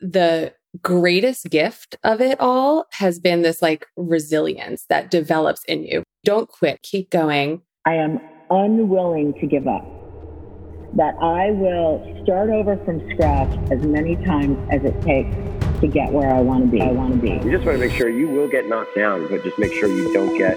the greatest gift of it all has been this like resilience that develops in you. Don't quit, keep going. I am unwilling to give up. That I will start over from scratch as many times as it takes to get where I want to be. I want to be. You just want to make sure you will get knocked down, but just make sure you don't get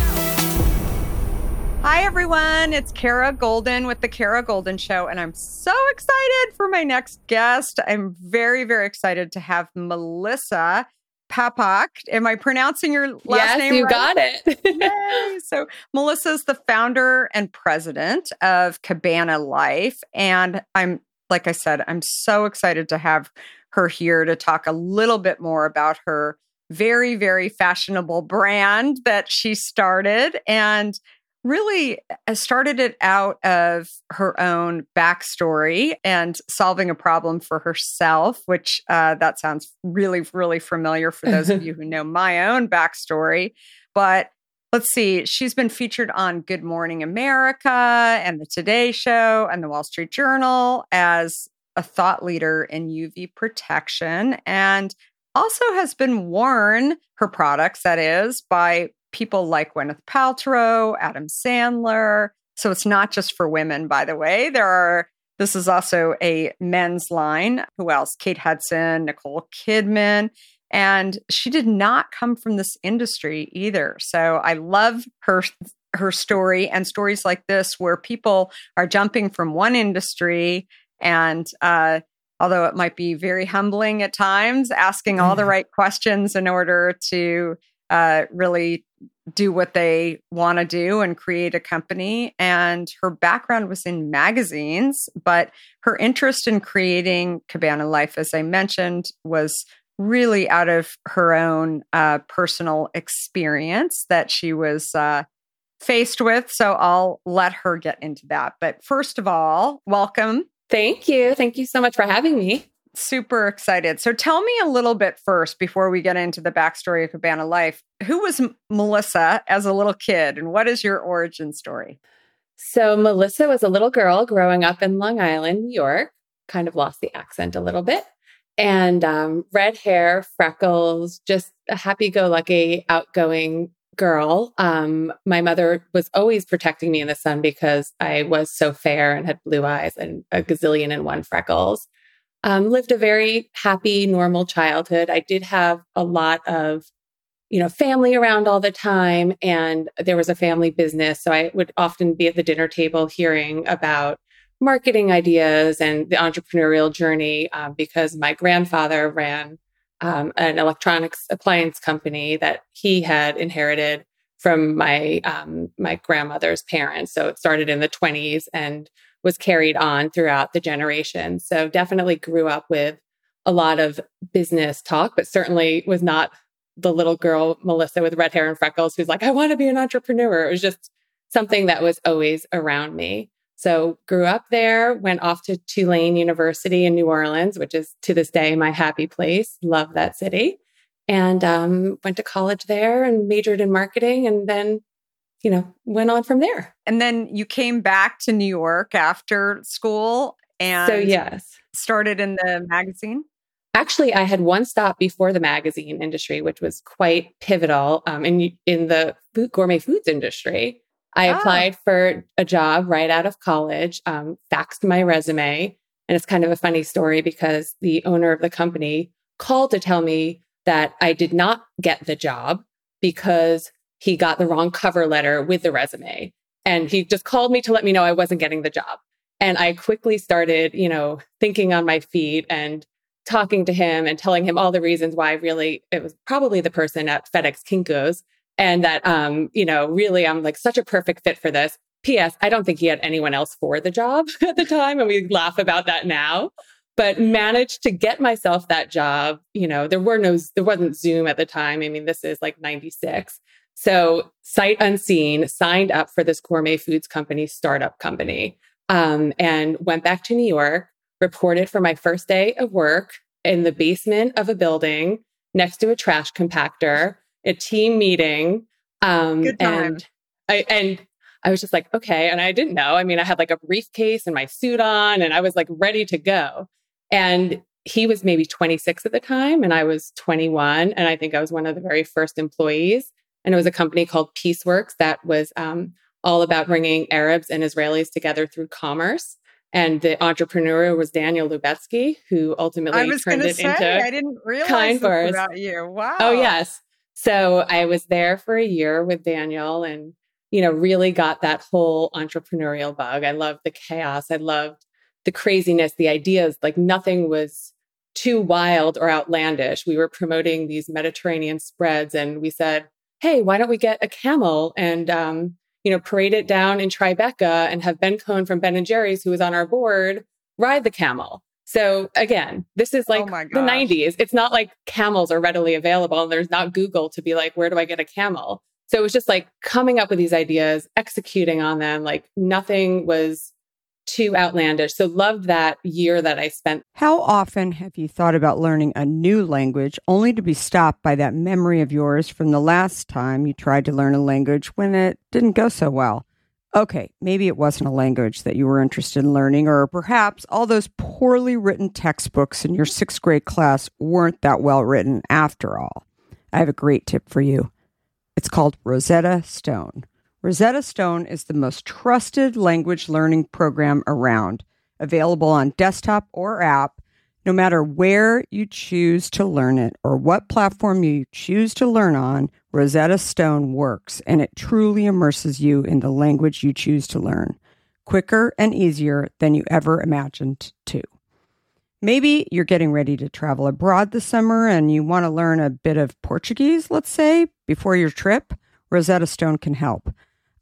Hi, everyone. It's Kara Goldin with The Kara Goldin Show, and I'm so excited for my next guest. I'm very, very excited to have Melissa Papock. Am I pronouncing your last yes, name? you right? got it. So, Melissa's the founder and president of Cabana Life. And I'm, like I said, I'm so excited to have her here to talk a little bit more about her very, very fashionable brand that she started and really uh, started it out of her own backstory and solving a problem for herself, which uh, that sounds really, really familiar for those of you who know my own backstory. But let's see, she's been featured on Good Morning America and the Today Show and the Wall Street Journal as a thought leader in UV protection and also has been worn, her products, that is, by people like Gwyneth Paltrow, Adam Sandler. So it's not just for women, by the way. There are, this is also a men's line. Who else? Kate Hudson, Nicole Kidman. And she did not come from this industry either. So I love her her story and stories like this where people are jumping from one industry and uh, although it might be very humbling at times, asking all the right questions in order to uh, really do what they want to do and create a company. And her background was in magazines, but her interest in creating Cabana Life, as I mentioned, was really out of her own uh, personal experience that she was uh, faced with. So I'll let her get into that. But first of all, welcome. Thank you. Thank you so much for having me. Super excited. So tell me a little bit first before we get into the backstory of Cabana Life. Who was M- Melissa as a little kid and what is your origin story? So, Melissa was a little girl growing up in Long Island, New York, kind of lost the accent a little bit, and um, red hair, freckles, just a happy go lucky, outgoing girl. Um, my mother was always protecting me in the sun because I was so fair and had blue eyes and a gazillion and one freckles. Um, lived a very happy, normal childhood. I did have a lot of, you know, family around all the time, and there was a family business. So I would often be at the dinner table hearing about marketing ideas and the entrepreneurial journey um, because my grandfather ran um, an electronics appliance company that he had inherited from my um, my grandmother's parents. So it started in the 20s and was carried on throughout the generation. So definitely grew up with a lot of business talk, but certainly was not the little girl Melissa with red hair and freckles who's like, I want to be an entrepreneur. It was just something that was always around me. So grew up there, went off to Tulane University in New Orleans, which is to this day my happy place. Love that city. And um, went to college there and majored in marketing and then, you know, went on from there. And then you came back to New York after school and so, yes, started in the magazine. Actually, I had one stop before the magazine industry, which was quite pivotal um, in in the food, gourmet foods industry. I Oh. applied for a job right out of college, um, faxed my resume. And it's kind of a funny story because the owner of the company called to tell me that I did not get the job because he got the wrong cover letter with the resume. And he just called me to let me know I wasn't getting the job. And I quickly started, you know, thinking on my feet and talking to him and telling him all the reasons why really it was probably the person at FedEx Kinko's and that um you know really i'm like such a perfect fit for this ps i don't think he had anyone else for the job at the time and we laugh about that now but managed to get myself that job. You know, there were no, there wasn't Zoom at the time. I mean, this is like 96. So, sight unseen, signed up for this gourmet foods company, startup company, um, and went back to New York, reported for my first day of work in the basement of a building next to a trash compactor, a team meeting. Um, and I, and I was just like, okay. And I didn't know. I mean, I had like a briefcase and my suit on, and I was like ready to go. And he was maybe 26 at the time, and I was 21. And I think I was one of the very first employees. And it was a company called Peaceworks that was um, all about bringing Arabs and Israelis together through commerce. And the entrepreneur was Daniel Lubetzky, who ultimately turned it say, into I didn't realize Kind about you. Wow. Oh, yes. So I was there for a year with Daniel and, you know, really got that whole entrepreneurial bug. I loved the chaos. I loved the craziness, the ideas. Like nothing was too wild or outlandish. We were promoting these Mediterranean spreads and we said, hey, why don't we get a camel and, um, you know, parade it down in Tribeca and have Ben Cohen from Ben and Jerry's, who was on our board, ride the camel. So again, this is like oh the 90s. It's not like camels are readily available and there's not Google to be like, where do I get a camel? So it was just like coming up with these ideas, executing on them. Like nothing was too outlandish. So loved that year that I spent. How often have you thought about learning a new language only to be stopped by that memory of yours from the last time you tried to learn a language when it didn't go so well? Okay, maybe it wasn't a language that you were interested in learning, or perhaps all those poorly written textbooks in your sixth grade class weren't that well written after all. I have a great tip for you. It's called Rosetta Stone. Rosetta Stone is the most trusted language learning program around, available on desktop or app, no matter where you choose to learn it or what platform you choose to learn on. Rosetta Stone works and it truly immerses you in the language you choose to learn, quicker and easier than you ever imagined to. Maybe you're getting ready to travel abroad this summer and you want to learn a bit of Portuguese, let's say, before your trip. Rosetta Stone can help.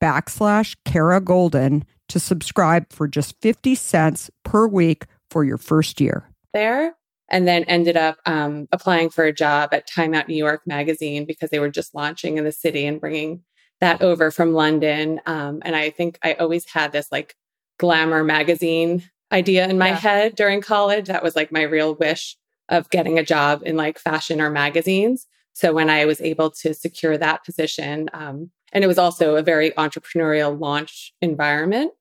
backslash Kara Goldin to subscribe for just 50 cents per week for your first year. There. And then ended up um, applying for a job at Time Out New York magazine because they were just launching in the city and bringing that over from London. Um, and I think I always had this like glamour magazine idea in my yeah. head during college. That was like my real wish of getting a job in like fashion or magazines. So when I was able to secure that position, um, and it was also a very entrepreneurial launch environment.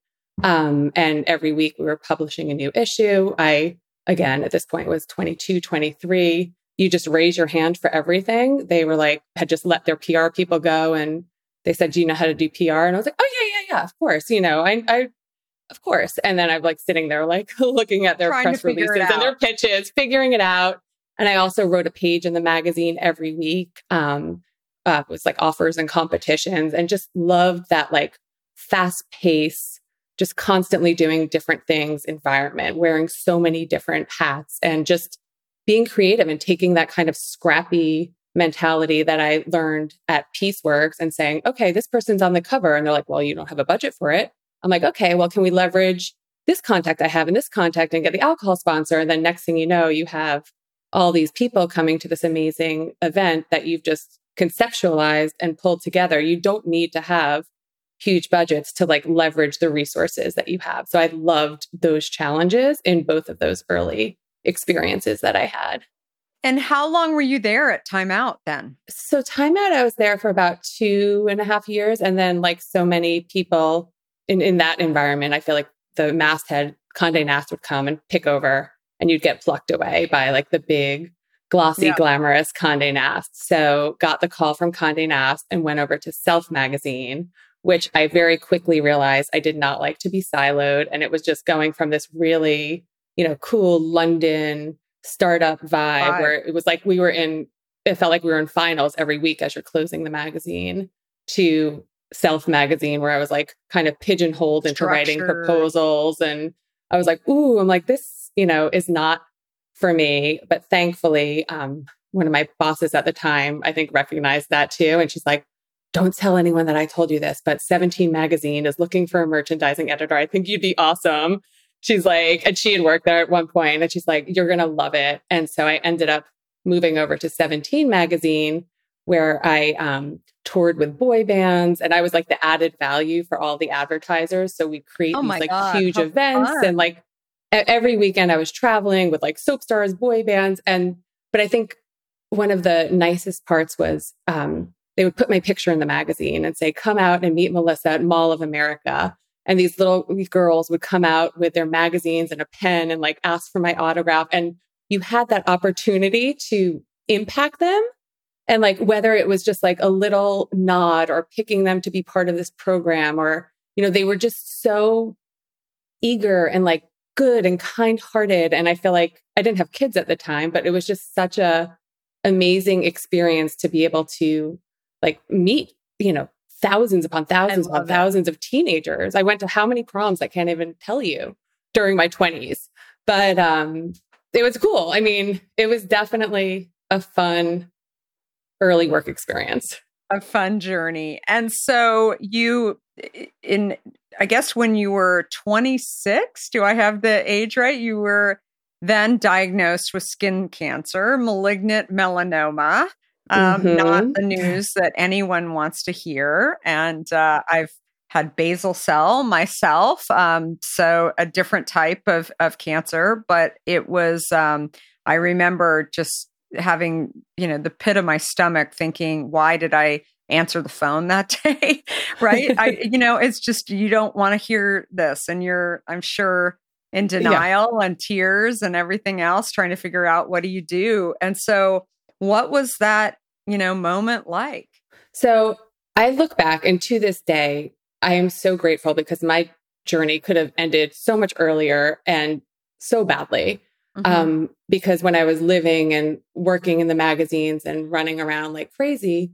Um, and every week we were publishing a new issue. I, again, at this point was 22, 23. You just raise your hand for everything. They were like, had just let their PR people go and they said, do you know how to do PR? And I was like, oh yeah, yeah, yeah, of course. You know, I, I, of course. And then I'm like sitting there, like looking at their Trying press releases and their pitches, figuring it out. And I also wrote a page in the magazine every week. Um, uh, it was like offers and competitions and just loved that like fast pace, just constantly doing different things environment, wearing so many different hats and just being creative and taking that kind of scrappy mentality that I learned at Peaceworks and saying, okay, this person's on the cover. And they're like, well, you don't have a budget for it. I'm like, okay, well, can we leverage this contact I have and this contact and get the alcohol sponsor? And then next thing you know, you have all these people coming to this amazing event that you've just conceptualized and pulled together. You don't need to have huge budgets to like leverage the resources that you have. So I loved those challenges in both of those early experiences that I had. And how long were you there at Time Out then? So, Time Out, I was there for about two and a half years. And then, like so many people in, in that environment, I feel like the masthead Conde Nast would come and pick over, and you'd get plucked away by like the big glossy, yeah. glamorous Condé Nast. So got the call from Condé Nast and went over to Self Magazine, which I very quickly realized I did not like to be siloed. And it was just going from this really, you know, cool London startup vibe where it was like we were in, it felt like we were in finals every week as you're closing the magazine to Self Magazine, where I was like kind of pigeonholed into writing proposals. And I was like, ooh, I'm like, this, you know, is not for me. But thankfully, um, one of my bosses at the time, I think, recognized that too. And she's like, don't tell anyone that I told you this, but 17 Magazine is looking for a merchandising editor. I think you'd be awesome. She's like, and she had worked there at one point, and she's like, you're going to love it. And so I ended up moving over to 17 Magazine, where I um, toured with boy bands, and I was like the added value for all the advertisers. So we create oh these like God, huge events fun. and like every weekend I was traveling with like soap stars, boy bands. And, but I think one of the nicest parts was um, they would put my picture in the magazine and say, come out and meet Melissa at Mall of America. And these little girls would come out with their magazines and a pen and like ask for my autograph. And you had that opportunity to impact them. And like whether it was just like a little nod or picking them to be part of this program or, you know, they were just so eager and like good and kind hearted. And I feel like I didn't have kids at the time, but it was just such a amazing experience to be able to like meet, you know, thousands upon thousands upon thousands of teenagers. I went to how many proms I can't even tell you during my 20s. But um it was cool. I mean, it was definitely a fun early work experience. A fun journey. And so you in I guess when you were 26, do I have the age right? You were then diagnosed with skin cancer, malignant melanoma. Um, Mhm. Not the news that anyone wants to hear. And uh, I've had basal cell myself, um, so a different type of of cancer. But it was, um, I remember just having, you know, the pit of my stomach, thinking, why did I answer the phone that day? right? I, you know, it's just you don't want to hear this, and you're, I'm sure, in denial and tears and everything else, trying to figure out what do you do. And so, what was that, you know, moment like? So I look back and to this day, I am so grateful because my journey could have ended so much earlier and so badly. Mhm. Um, because when I was living and working in the magazines and running around like crazy,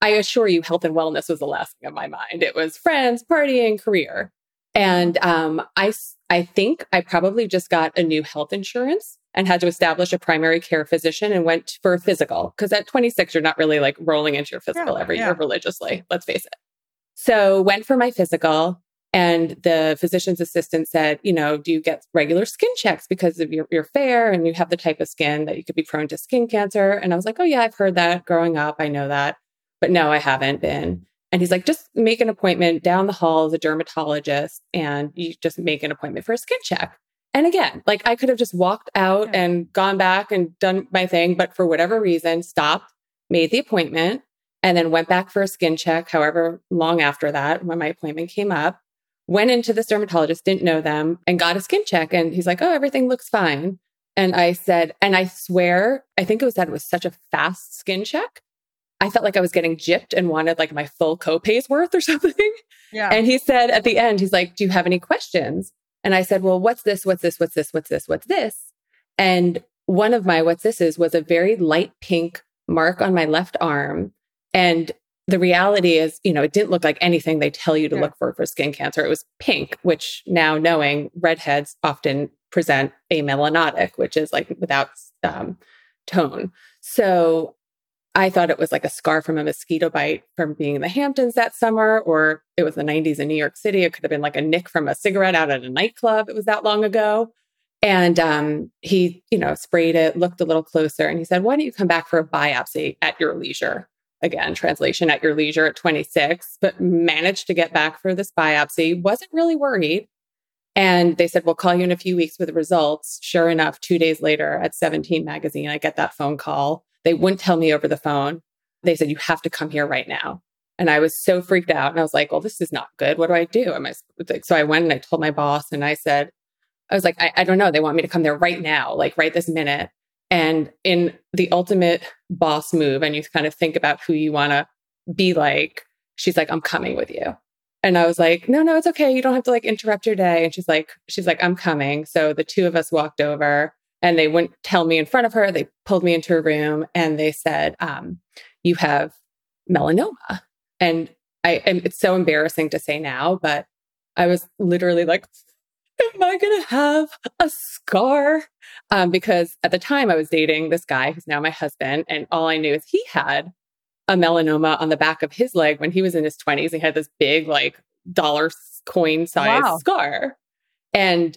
I assure you, health and wellness was the last thing on my mind. It was friends, partying, career. And um, I, I think I probably just got a new health insurance and had to establish a primary care physician and went for a physical. Because at 26, you're not really like rolling into your physical Yeah, every yeah. year religiously, let's face it. So went for my physical. And the physician's assistant said, you know, do you get regular skin checks because of your, your fair and you have the type of skin that you could be prone to skin cancer? And I was like, oh, yeah, I've heard that growing up. I know that. But no, I haven't been. And he's like, just make an appointment down the hall as a dermatologist and you just make an appointment for a skin check. And again, like I could have just walked out and gone back and done my thing, but for whatever reason, stopped, made the appointment, and then went back for a skin check, however long after that, when my appointment came up. Went into this dermatologist, didn't know them, and got a skin check. And he's like, oh, everything looks fine. And I said, and I swear, I think it was that it was such a fast skin check. I felt like I was getting gypped and wanted like my full copay's worth or something. Yeah. And he said at the end, he's like, Do you have any questions? And I said, Well, what's this? What's this? What's this? What's this? What's this? And one of my what's this is was a very light pink mark on my left arm. And the reality is, you know, it didn't look like anything they tell you to Yeah. look for for skin cancer. It was pink, which now knowing redheads often present amelanotic, which is like without um, tone. So I thought it was like a scar from a mosquito bite from being in the Hamptons that summer, or it was the 90s in New York City. It could have been like a nick from a cigarette out at a nightclub. It was that long ago. And um, he, you know, sprayed it, looked a little closer, and he said, Why don't you come back for a biopsy at your leisure? Again, translation at your leisure at 26, but managed to get back for this biopsy. Wasn't really worried. And they said, We'll call you in a few weeks with the results. Sure enough, two days later at 17 magazine, I get that phone call. They wouldn't tell me over the phone. They said, You have to come here right now. And I was so freaked out. And I was like, Well, this is not good. What do I do? Am I so I went and I told my boss and I said, I was like, I, I don't know. They want me to come there right now, like right this minute. And in the ultimate boss move, and you kind of think about who you want to be like, she's like, I'm coming with you. And I was like, no, no, it's okay. You don't have to like interrupt your day. And she's like, she's like, I'm coming. So the two of us walked over and they wouldn't tell me in front of her. They pulled me into a room and they said, um, you have melanoma. And I, and it's so embarrassing to say now, but I was literally like, am I going to have a scar? Um, because at the time I was dating this guy who's now my husband. And all I knew is he had a melanoma on the back of his leg when he was in his 20s. He had this big, like, dollar coin size Wow. scar. And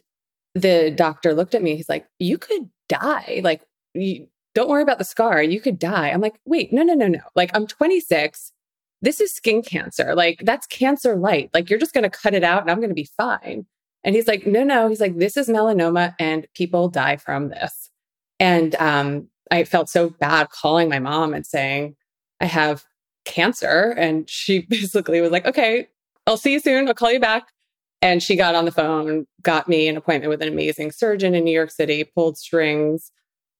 the doctor looked at me. He's like, You could die. Like, you, don't worry about the scar. You could die. I'm like, Wait, no, no, no, no. Like, I'm 26. This is skin cancer. Like, that's cancer light. Like, you're just going to cut it out and I'm going to be fine. And he's like, No, no. He's like, This is melanoma and people die from this. And um, I felt so bad calling my mom and saying, I have cancer. And she basically was like, okay, I'll see you soon. I'll call you back. And she got on the phone, got me an appointment with an amazing surgeon in New York City, pulled strings,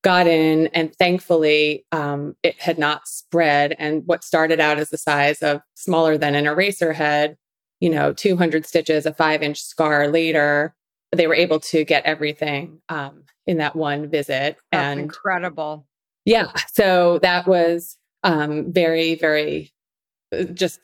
got in, and thankfully um, it had not spread. And what started out as the size of smaller than an eraser head, you know, 200 stitches, a five inch scar later, they were able to get everything um, in that one visit. That's and incredible. yeah. So that was um, very, very uh, just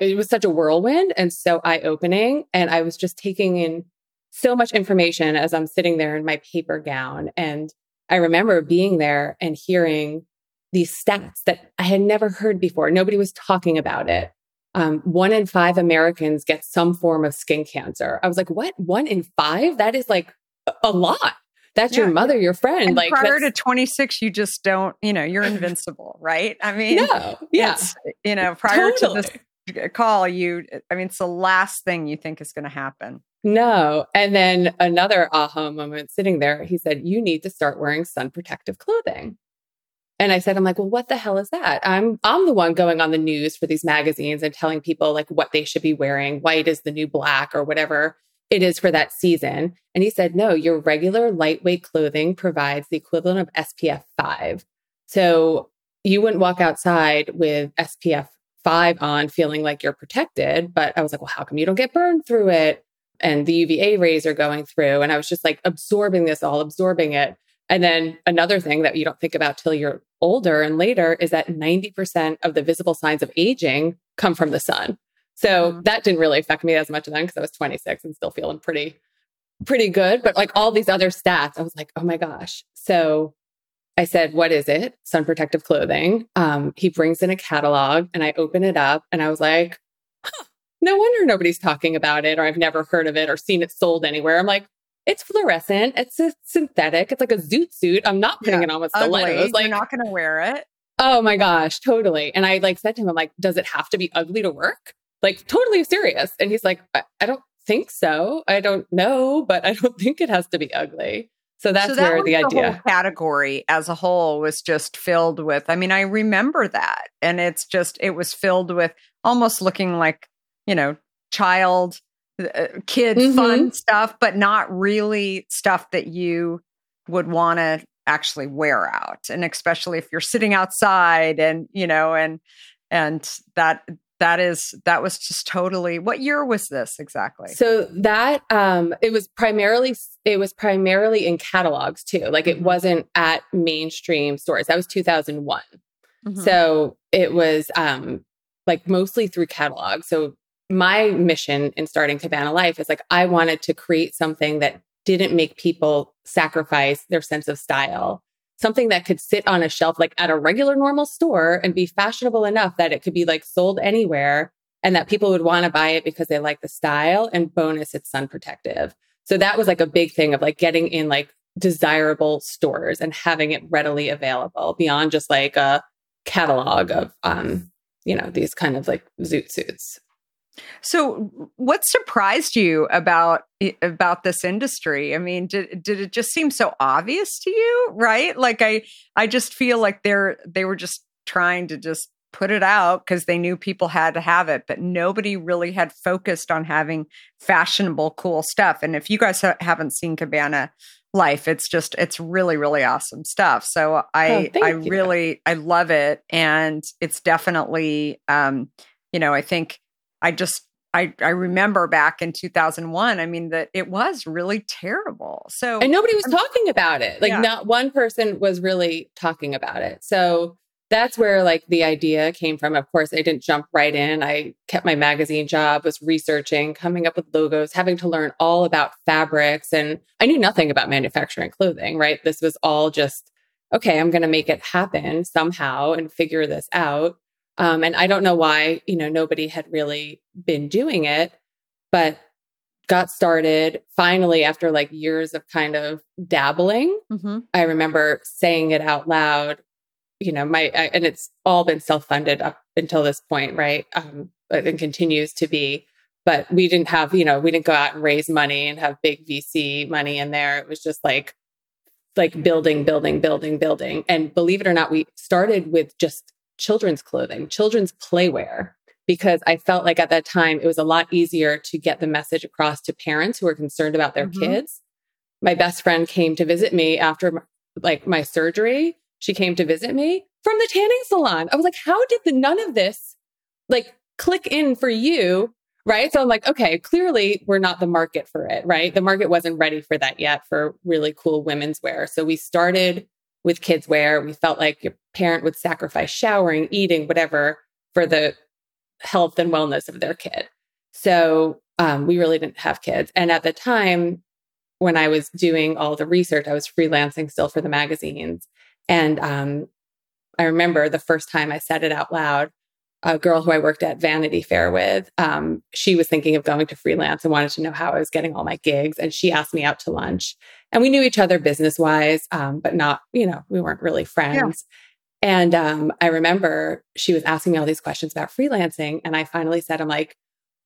it was such a whirlwind and so eye opening. And I was just taking in so much information as I'm sitting there in my paper gown. And I remember being there and hearing these stats that I had never heard before. Nobody was talking about it. Um, one in five Americans get some form of skin cancer. I was like, what? One in five? That is like a lot. That's yeah, your mother, your friend. And like prior to 26, you just don't, you know, you're invincible, right? I mean, no, yeah. You know, prior totally. to this call, you, I mean, it's the last thing you think is going to happen. No. And then another aha moment sitting there, he said, You need to start wearing sun protective clothing. And I said, I'm like, well, what the hell is that? I'm I'm the one going on the news for these magazines and telling people like what they should be wearing. White is the new black or whatever it is for that season. And he said, no, your regular lightweight clothing provides the equivalent of SPF 5. So you wouldn't walk outside with SPF 5 on feeling like you're protected. But I was like, well, how come you don't get burned through it? And the UVA rays are going through. And I was just like absorbing this all, absorbing it. And then another thing that you don't think about till you're older and later is that 90% of the visible signs of aging come from the sun. So mm-hmm. that didn't really affect me as much then because I was 26 and still feeling pretty, pretty good. But like all these other stats, I was like, oh my gosh. So I said, what is it? Sun protective clothing. Um, he brings in a catalog and I open it up and I was like, huh, no wonder nobody's talking about it or I've never heard of it or seen it sold anywhere. I'm like, it's fluorescent. It's a synthetic. It's like a zoot suit. I'm not putting yeah, it on with stilettos. Like, You're not going to wear it. Oh my gosh, totally. And I like said to him, I'm like, does it have to be ugly to work? like totally serious. And he's like, I, I don't think so. I don't know, but I don't think it has to be ugly. So that's so that where the, the idea category as a whole was just filled with. I mean, I remember that, and it's just it was filled with almost looking like you know child, uh, kid mm-hmm. fun stuff, but not really stuff that you would want to actually wear out, and especially if you're sitting outside and you know and and that that is that was just totally what year was this exactly? So that um it was primarily it was primarily in catalogs too. Like it mm-hmm. wasn't at mainstream stores. That was 2001 mm-hmm. so it was um like mostly through catalogs. So my mission in starting cabana life is like i wanted to create something that didn't make people sacrifice their sense of style something that could sit on a shelf like at a regular normal store and be fashionable enough that it could be like sold anywhere and that people would want to buy it because they like the style and bonus it's sun protective. So that was like a big thing of like getting in like desirable stores and having it readily available beyond just like a catalog of um you know these kind of like zoot suits. So, what surprised you about about this industry? I mean, did did it just seem so obvious to you? Right? Like I I just feel like they're they were just trying to just put it out because they knew people had to have it, but nobody really had focused on having fashionable, cool stuff. And if you guys ha- haven't seen Cabana Life, it's just it's really really awesome stuff. So I oh, I you. really I love it, and it's definitely um you know I think I just I, I remember back in 2001, I mean, that it was really terrible. So, and nobody was talking about it. Like, yeah. not one person was really talking about it. So, that's where like the idea came from. Of course, I didn't jump right in. I kept my magazine job, was researching, coming up with logos, having to learn all about fabrics. And I knew nothing about manufacturing clothing, right? This was all just, okay, I'm going to make it happen somehow and figure this out. Um, and I don't know why, you know, nobody had really been doing it, but got started finally after like years of kind of dabbling. Mm-hmm. I remember saying it out loud, you know, my, I, and it's all been self funded up until this point, right? Um, and continues to be. But we didn't have, you know, we didn't go out and raise money and have big VC money in there. It was just like, like building, building, building, building. And believe it or not, we started with just children's clothing, children's playwear, because I felt like at that time it was a lot easier to get the message across to parents who were concerned about their mm-hmm. kids. My best friend came to visit me after like my surgery. She came to visit me from the tanning salon. I was like, how did the none of this like click in for you? Right. So I'm like, okay, clearly we're not the market for it. Right. The market wasn't ready for that yet for really cool women's wear. So we started with kids where We felt like your parent would sacrifice showering, eating, whatever for the health and wellness of their kid. So um, we really didn't have kids. And at the time, when I was doing all the research, I was freelancing still for the magazines. And um, I remember the first time I said it out loud, a girl who I worked at Vanity Fair with, um, she was thinking of going to freelance and wanted to know how I was getting all my gigs. And she asked me out to lunch. And we knew each other business wise, um, but not, you know, we weren't really friends. Yeah. And um, I remember she was asking me all these questions about freelancing. And I finally said, I'm like,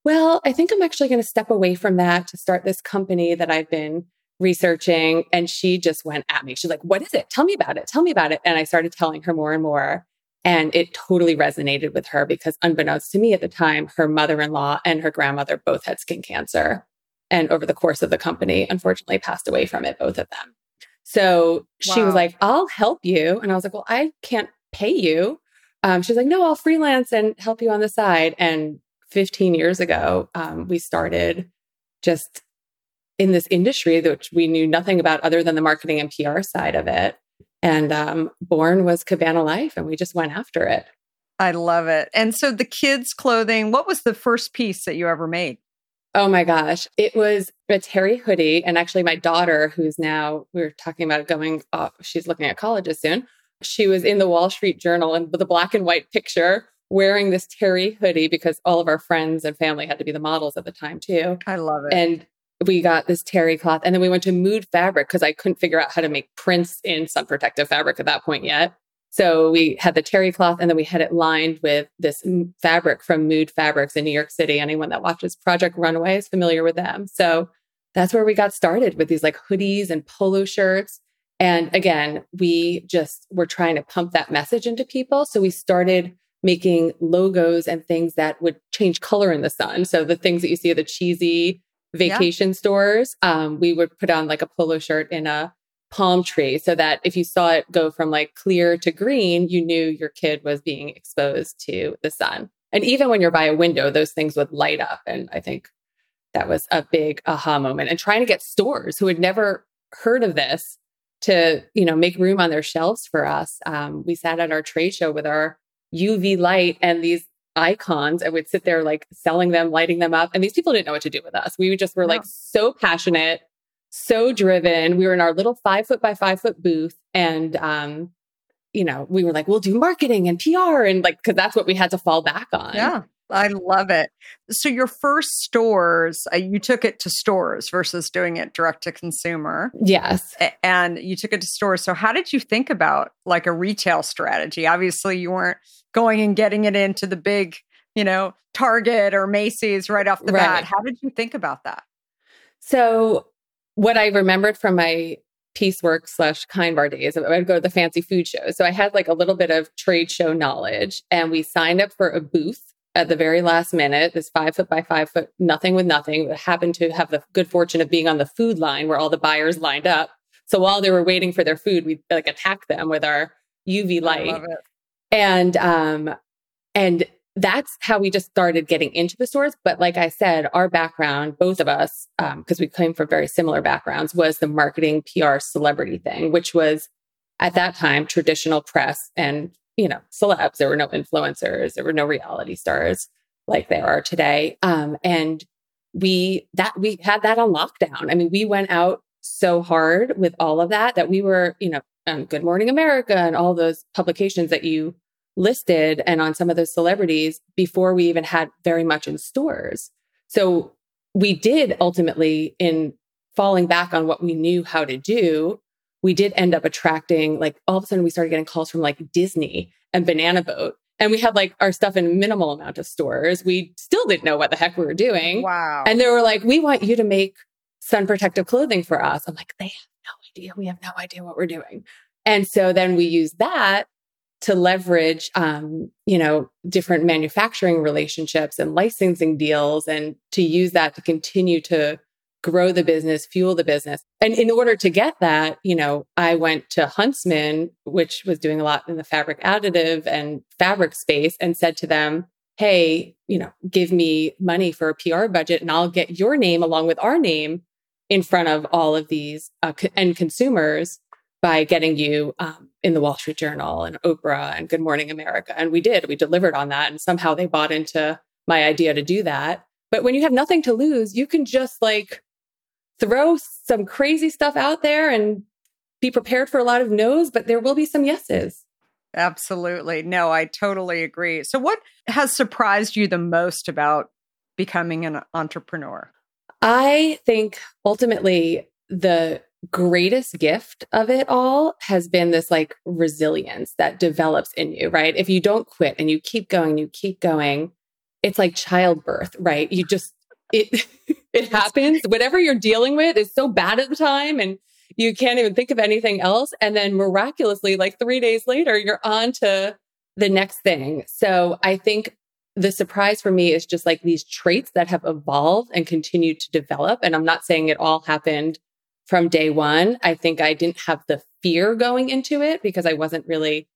well, I think I'm actually going to step away from that to start this company that I've been researching. And she just went at me. She's like, What is it? Tell me about it. Tell me about it. And I started telling her more and more. And it totally resonated with her because, unbeknownst to me at the time, her mother in law and her grandmother both had skin cancer. And over the course of the company, unfortunately, passed away from it, both of them. So wow. she was like, I'll help you. And I was like, Well, I can't pay you. Um, she's like, No, I'll freelance and help you on the side. And 15 years ago, um, we started just in this industry, which we knew nothing about other than the marketing and PR side of it. And um, born was Cabana Life, and we just went after it. I love it. And so the kids' clothing, what was the first piece that you ever made? Oh my gosh. It was a Terry hoodie. And actually, my daughter, who's now, we were talking about going off, she's looking at colleges soon. She was in the Wall Street Journal and with a black and white picture wearing this Terry hoodie because all of our friends and family had to be the models at the time too. I love it. And we got this terry cloth and then we went to mood fabric because I couldn't figure out how to make prints in sun protective fabric at that point yet. So we had the terry cloth and then we had it lined with this fabric from Mood Fabrics in New York City. Anyone that watches Project Runway is familiar with them. So that's where we got started with these like hoodies and polo shirts. And again, we just were trying to pump that message into people. So we started making logos and things that would change color in the sun. So the things that you see at the cheesy vacation yeah. stores, um, we would put on like a polo shirt in a palm tree so that if you saw it go from like clear to green, you knew your kid was being exposed to the sun. And even when you're by a window, those things would light up. And I think that was a big aha moment. And trying to get stores who had never heard of this to, you know, make room on their shelves for us. Um, we sat at our trade show with our UV light and these icons and would sit there like selling them, lighting them up. And these people didn't know what to do with us. We just were no. like so passionate, so driven. We were in our little five foot by five foot booth. And, um, you know, we were like, we'll do marketing and PR and like, cause that's what we had to fall back on. Yeah. I love it. So your first stores, uh, you took it to stores versus doing it direct to consumer. Yes. And you took it to stores. So how did you think about like a retail strategy? Obviously, you weren't going and getting it into the big, you know, Target or Macy's right off the right. bat. How did you think about that? So what I remembered from my Peacework slash kind bar days. I would go to the fancy food shows. So I had like a little bit of trade show knowledge and we signed up for a booth at the very last minute, this five foot by five foot, nothing with nothing, happened to have the good fortune of being on the food line where all the buyers lined up. So while they were waiting for their food, we like attacked them with our UV light. And um and that's how we just started getting into the stores. But like I said, our background, both of us, because um, we came from very similar backgrounds, was the marketing PR celebrity thing, which was at that time traditional press and you know, celebs. There were no influencers. There were no reality stars like there are today. Um, and we that we had that on lockdown. I mean, we went out so hard with all of that that we were, you know, um, Good Morning America and all those publications that you listed and on some of those celebrities before we even had very much in stores. So we did ultimately in falling back on what we knew how to do we did end up attracting like all of a sudden we started getting calls from like Disney and Banana Boat. And we had like our stuff in minimal amount of stores. We still didn't know what the heck we were doing. Wow. And they were like, we want you to make sun protective clothing for us. I'm like, they have no idea. We have no idea what we're doing. And so then we use that to leverage, um, you know, different manufacturing relationships and licensing deals and to use that to continue to grow the business, fuel the business. And in order to get that, you know, I went to Huntsman, which was doing a lot in the fabric additive and fabric space, and said to them, Hey, you know, give me money for a PR budget and I'll get your name along with our name in front of all of these uh, end consumers by getting you um, in the Wall Street Journal and Oprah and Good Morning America. And we did, we delivered on that. And somehow they bought into my idea to do that. But when you have nothing to lose, you can just like throw some crazy stuff out there and be prepared for a lot of no's, but there will be some yeses. Absolutely. No, I totally agree. So, what has surprised you the most about becoming an entrepreneur? I think ultimately the greatest gift of it all has been this like resilience that develops in you, right? If you don't quit and you keep going, you keep going, it's like childbirth, right? You just, it, it happens. Whatever you're dealing with is so bad at the time and you can't even think of anything else. And then miraculously, like three days later, you're on to the next thing. So I think the surprise for me is just like these traits that have evolved and continued to develop. And I'm not saying it all happened from day one. I think I didn't have the fear going into it because I wasn't really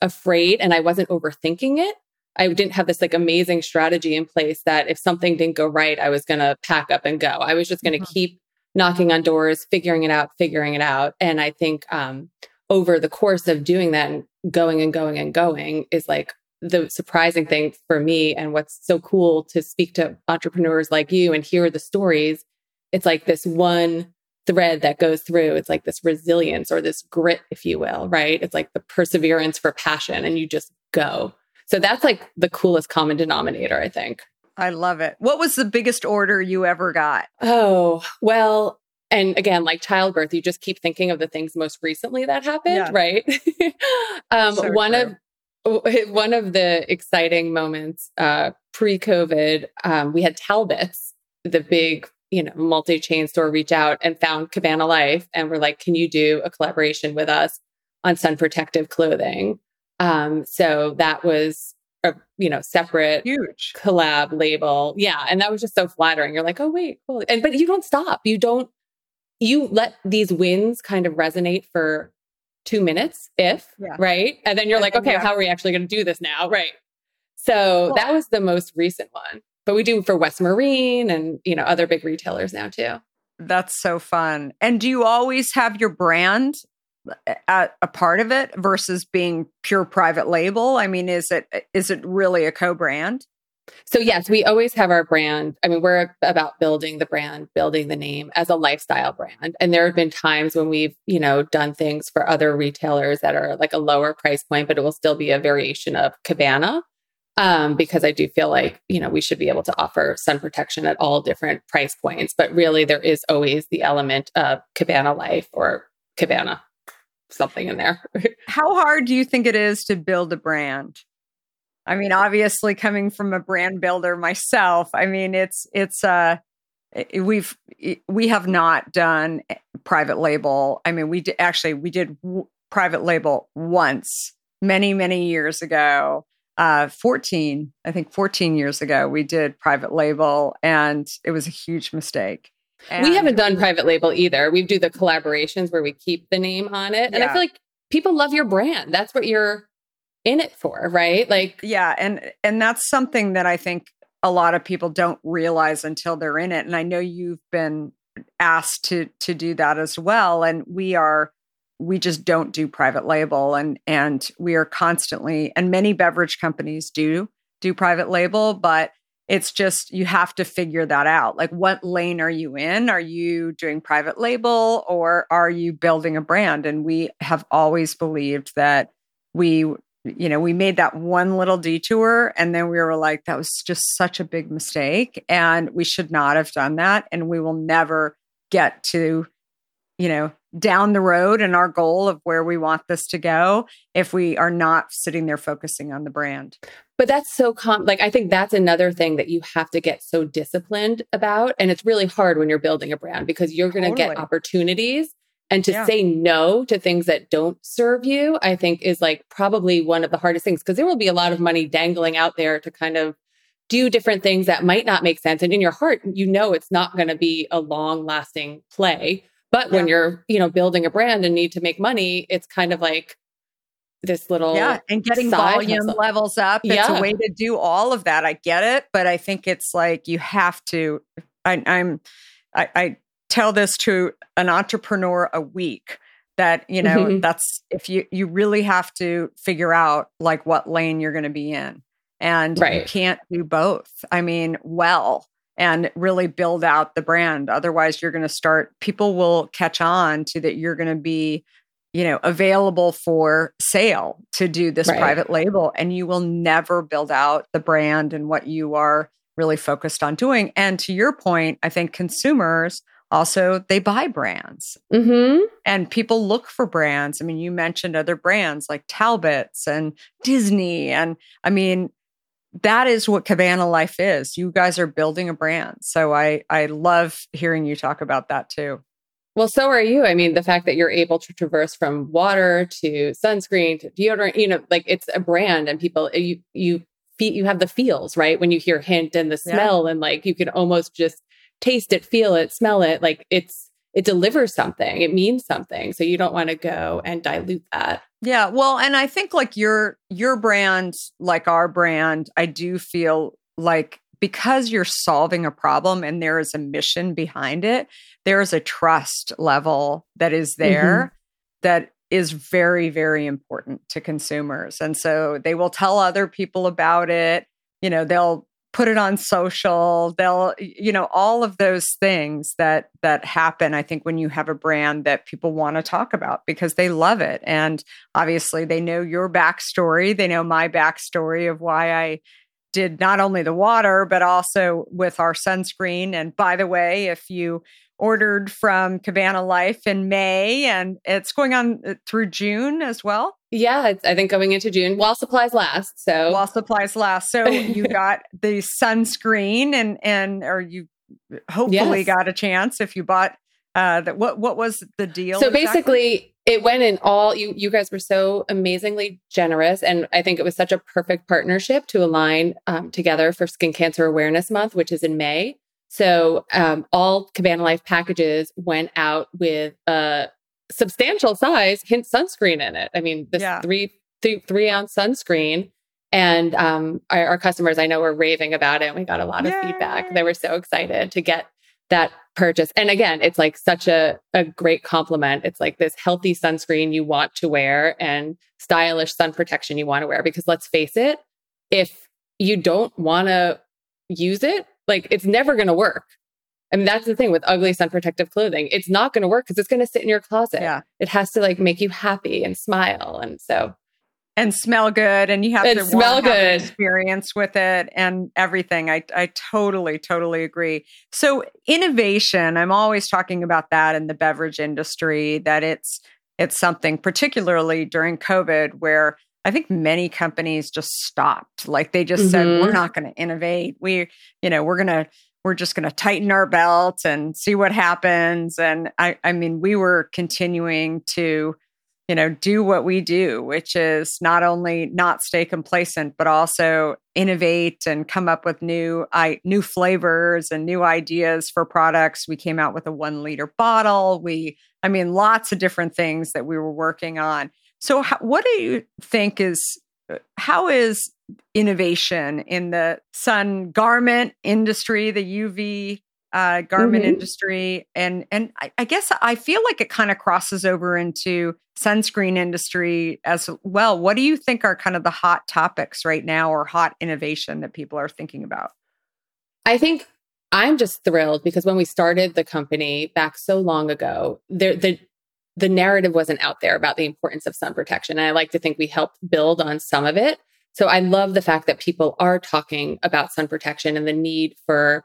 afraid and I wasn't overthinking it. I didn't have this like amazing strategy in place that if something didn't go right, I was going to pack up and go. I was just going to mm-hmm. keep knocking on doors, figuring it out, figuring it out. And I think um, over the course of doing that and going and going and going is like the surprising thing for me. And what's so cool to speak to entrepreneurs like you and hear the stories. It's like this one thread that goes through. It's like this resilience or this grit, if you will, right? It's like the perseverance for passion and you just go. So that's like the coolest common denominator, I think. I love it. What was the biggest order you ever got? Oh, well, and again, like childbirth, you just keep thinking of the things most recently that happened, yeah. right? um, so one true. of one of the exciting moments uh, pre-COVID, um, we had Talbots, the big you know multi-chain store, reach out and found Cabana Life, and we're like, "Can you do a collaboration with us on sun protective clothing?" Um, so that was a you know separate huge. collab label. Yeah and that was just so flattering. You're like oh wait cool. And but you don't stop. You don't you let these wins kind of resonate for two minutes if yeah. right? And then you're and like okay how are we actually going to do this now? Right. So cool. that was the most recent one but we do for west marine and you know other big retailers now too that's so fun and do you always have your brand uh, at a part of it versus being pure private label? I mean, is it is it really a co-brand? So yes, we always have our brand. I mean, we're about building the brand, building the name as a lifestyle brand. And there have been times when we've, you know, done things for other retailers that are like a lower price point, but it will still be a variation of Cabana. Um, because I do feel like, you know, we should be able to offer sun protection at all different price points. But really there is always the element of Cabana Life or Cabana something in there. How hard do you think it is to build a brand? I mean, obviously coming from a brand builder myself, I mean, it's it's uh we've we have not done private label. I mean, we did, actually we did w- private label once many many years ago. Uh 14, I think 14 years ago we did private label and it was a huge mistake. And we haven't done private label either. We do the collaborations where we keep the name on it. And yeah. I feel like people love your brand. That's what you're in it for, right? Like Yeah, and and that's something that I think a lot of people don't realize until they're in it. And I know you've been asked to to do that as well and we are we just don't do private label and and we are constantly and many beverage companies do do private label but it's just you have to figure that out. Like, what lane are you in? Are you doing private label or are you building a brand? And we have always believed that we, you know, we made that one little detour and then we were like, that was just such a big mistake. And we should not have done that. And we will never get to, you know, down the road and our goal of where we want this to go if we are not sitting there focusing on the brand. But that's so com like I think that's another thing that you have to get so disciplined about and it's really hard when you're building a brand because you're going to totally. get opportunities and to yeah. say no to things that don't serve you I think is like probably one of the hardest things because there will be a lot of money dangling out there to kind of do different things that might not make sense and in your heart you know it's not going to be a long lasting play but yeah. when you're you know building a brand and need to make money it's kind of like this little yeah and getting volume hustle. levels up it's yeah. a way to do all of that i get it but i think it's like you have to I, i'm I, I tell this to an entrepreneur a week that you know Mhm. that's if you you really have to figure out like what lane you're going to be in and you can't do both i mean well and really build out the brand otherwise you're going to start people will catch on to that you're going to be you know available for sale to do this Right. private label and you will never build out the brand and what you are really focused on doing and to your point i think consumers also they buy brands hmm and people look for brands. I mean, you mentioned other brands like Talbot's and Disney. And I mean, that is what Cabana Life is. You guys are building a brand. So I, I love hearing you talk about that too. Well, so are you. I mean, the fact that you're able to traverse from water to sunscreen to deodorant, you know, like it's a brand and people, you, you, you have the feels, right? When you hear hint and the Yeah. smell and like you can almost just taste it, feel it, smell it. Like it's, it delivers something. It means something. So you don't want to go and dilute that. Yeah, well, and I think like your your brand, like our brand, I do feel like because you're solving a problem and there is a mission behind it, there is a trust level that is mm-hmm. there that is very very important to consumers. And so they will tell other people about it, you know, they'll put it on social, they'll you know all of those things that that happen I think when you have a brand that people want to talk about because they love it. And obviously they know your backstory. They know my backstory of why i did not only the water but also with our sunscreen. And by the way if you ordered from cabana life in may and it's going on uh, through june as well Yeah. It's, I think going into June while supplies last. So while supplies last so you got the sunscreen and and or you hopefully Yes. got a chance if you bought uh that what what was the deal So exactly? basically, it went in all you you guys were so amazingly generous, and I think it was such a perfect partnership to align um, together for Skin Cancer Awareness Month, which is in May. So um, all Cabana Life packages went out with a substantial size hint sunscreen in it. I mean, this Yeah. three three three ounce sunscreen. And um, our, our customers, I know, were raving about it. And we got a lot of feedback. They were so excited to get that purchase. And again, it's like such a, a great compliment. It's like this healthy sunscreen you want to wear and stylish sun protection you want to wear. Because let's face it, if you don't want to use it, like it's never going to work. I mean, that's the thing with ugly sun protective clothing. It's not going to work because it's going to sit in your closet. Yeah. It has to like make you happy and smile. And so, and smell good and you have to smell wanna have good. experience with it and everything i i totally totally agree so innovation i'm always talking about that in the beverage industry that it's it's something particularly during covid where i think many companies just stopped like they just said Mhm. we're not going to innovate we you know we're going to we're just going to tighten our belt and see what happens and i i mean we were continuing to you know, do what we do, which is not only not stay complacent, but also innovate and come up with new I, new flavors and new ideas for products. We came out with a one liter bottle. We, I mean, lots of different things that we were working on. So, how, what do you think is uh, how is innovation in the sun garment industry, the UV uh, garment Mhm. industry, and and I, I guess I feel like it kind of crosses over into sunscreen industry as well. What do you think are kind of the hot topics right now, or hot innovation that people are thinking about? I think I'm just thrilled because when we started the company back so long ago, there the the narrative wasn't out there about the importance of sun protection. And I like to think we helped build on some of it. So I love the fact that people are talking about sun protection and the need for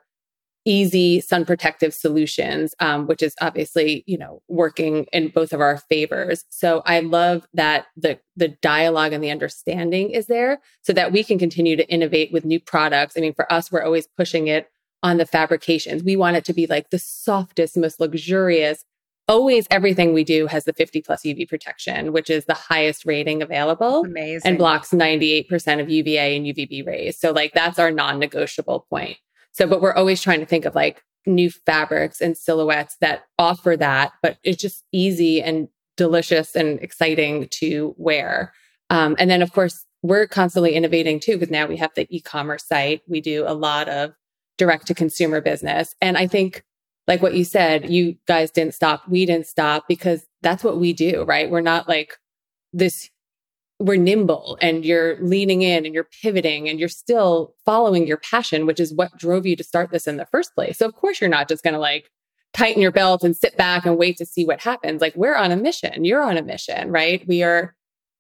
easy sun protective solutions, um, which is obviously, you know, working in both of our favors. So I love that the the dialogue and the understanding is there so that we can continue to innovate with new products. I mean, for us, we're always pushing it on the fabrications. We want it to be like the softest, most luxurious. Always everything we do has the 50 plus UV protection, which is the highest rating available Amazing. and blocks 98% of UVA and UVB rays. So like that's our non-negotiable point. So but we're always trying to think of like new fabrics and silhouettes that offer that, but it's just easy and delicious and exciting to wear. Um, and then of course we're constantly innovating too because now we have the e-commerce site. We do a lot of direct to consumer business. And I think like what you said, you guys didn't stop, we didn't stop because that's what we do, right? We're not like this we're nimble and you're leaning in and you're pivoting and you're still following your passion, which is what drove you to start this in the first place. So of course you're not just going to like tighten your belt and sit back and wait to see what happens. Like we're on a mission. You're on a mission, right? We are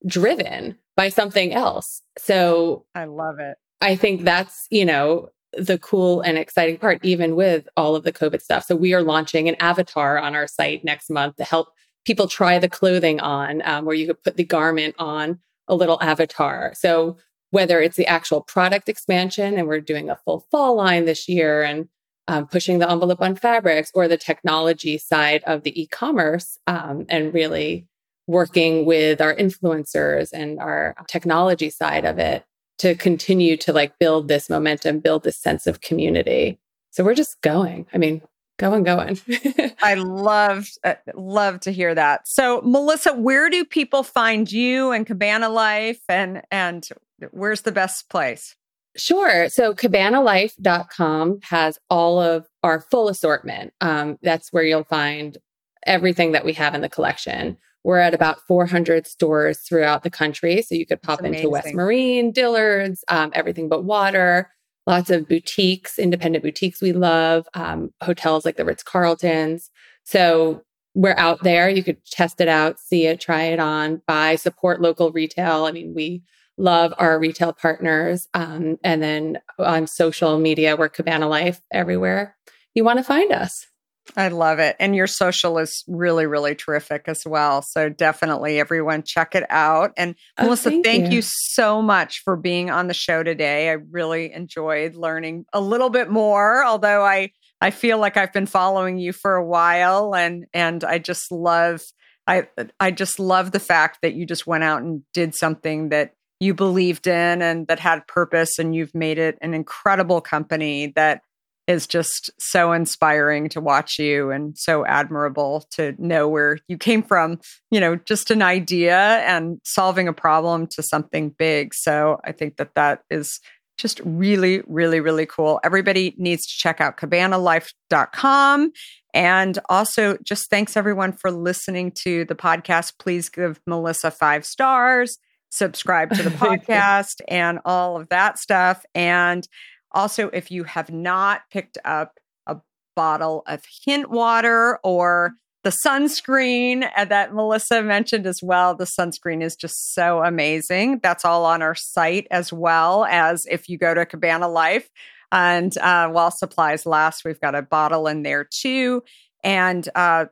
driven by something else. So I love it. I think that's, you know, the cool and exciting part, even with all of the COVID stuff. So we are launching an avatar on our site next month to help people try the clothing on, um, where you could put the garment on a little avatar. So whether it's the actual product expansion, and we're doing a full fall line this year and um, pushing the envelope on fabrics, or the technology side of the e-commerce, um, and really working with our influencers and our technology side of it to continue to like build this momentum, build this sense of community. So we're just going. I mean, going, going. I love uh, love to hear that. So, Melissa, where do people find you and Cabana Life, and and where's the best place? Sure. So cabanalife.com has all of our full assortment. Um, that's where you'll find everything that we have in the collection. We're at about 400 stores throughout the country. So you could pop into West Marine, Dillard's, um, everything but water, lots of boutiques, independent boutiques we love, um, hotels like the Ritz Carltons. So we're out there. You could test it out, see it, try it on, buy, support local retail. I mean, we love our retail partners. Um, and then on social media, we're Cabana Life everywhere you want to find us. I love it. And your social is really, really terrific as well. So definitely everyone check it out. And oh, Melissa, thank, thank you. you. so much for being on the show today. I really enjoyed learning a little bit more, although I I feel like I've been following you for a while and and I just love I I just love the fact that you just went out and did something that you believed in and that had purpose and you've made it an incredible company that is just so inspiring to watch you and so admirable to know where you came from, you know, just an idea and solving a problem to something big. So I think that that is just really, really, really cool. Everybody needs to check out cabanalife.com. And also, just thanks everyone for listening to the podcast. Please give Melissa five stars, subscribe to the podcast, and all of that stuff. And also, if you have not picked up a bottle of hint water or the sunscreen uh, that Melissa mentioned as well, the sunscreen is just so amazing. That's all on our site as well as if you go to Cabana Life. And uh, while supplies last, we've got a bottle in there too. And uh,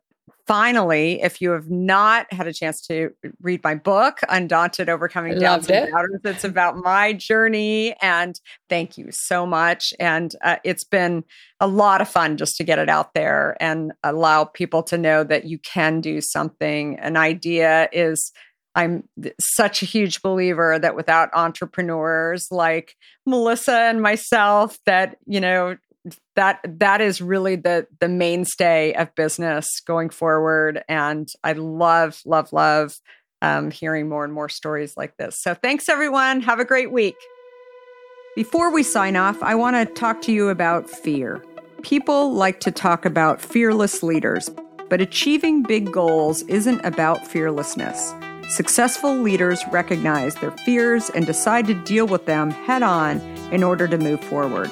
finally, if you have not had a chance to read my book, Undaunted Overcoming Doubts and Doubters, it's about my journey. And thank you so much. And uh, it's been a lot of fun just to get it out there and allow people to know that you can do something. An idea is I'm such a huge believer that without entrepreneurs like Melissa and myself, that, you know, that that is really the the mainstay of business going forward. And i love love love um, hearing more and more stories like this. So thanks everyone. Have a great week. Before we sign off i want to talk to you about fear. People like to talk about fearless leaders but achieving big goals isn't about fearlessness. Successful leaders recognize their fears and decide to deal with them head on in order to move forward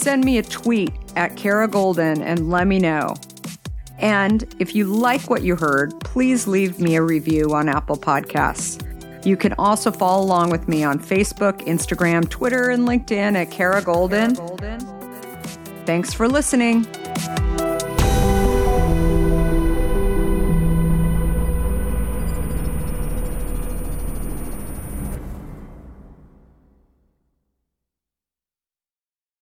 Send me a tweet at Kara Goldin and let me know. And if you like what you heard, please leave me a review on Apple Podcasts. You can also follow along with me on Facebook, Instagram, Twitter, and LinkedIn at Kara Goldin. Thanks for listening.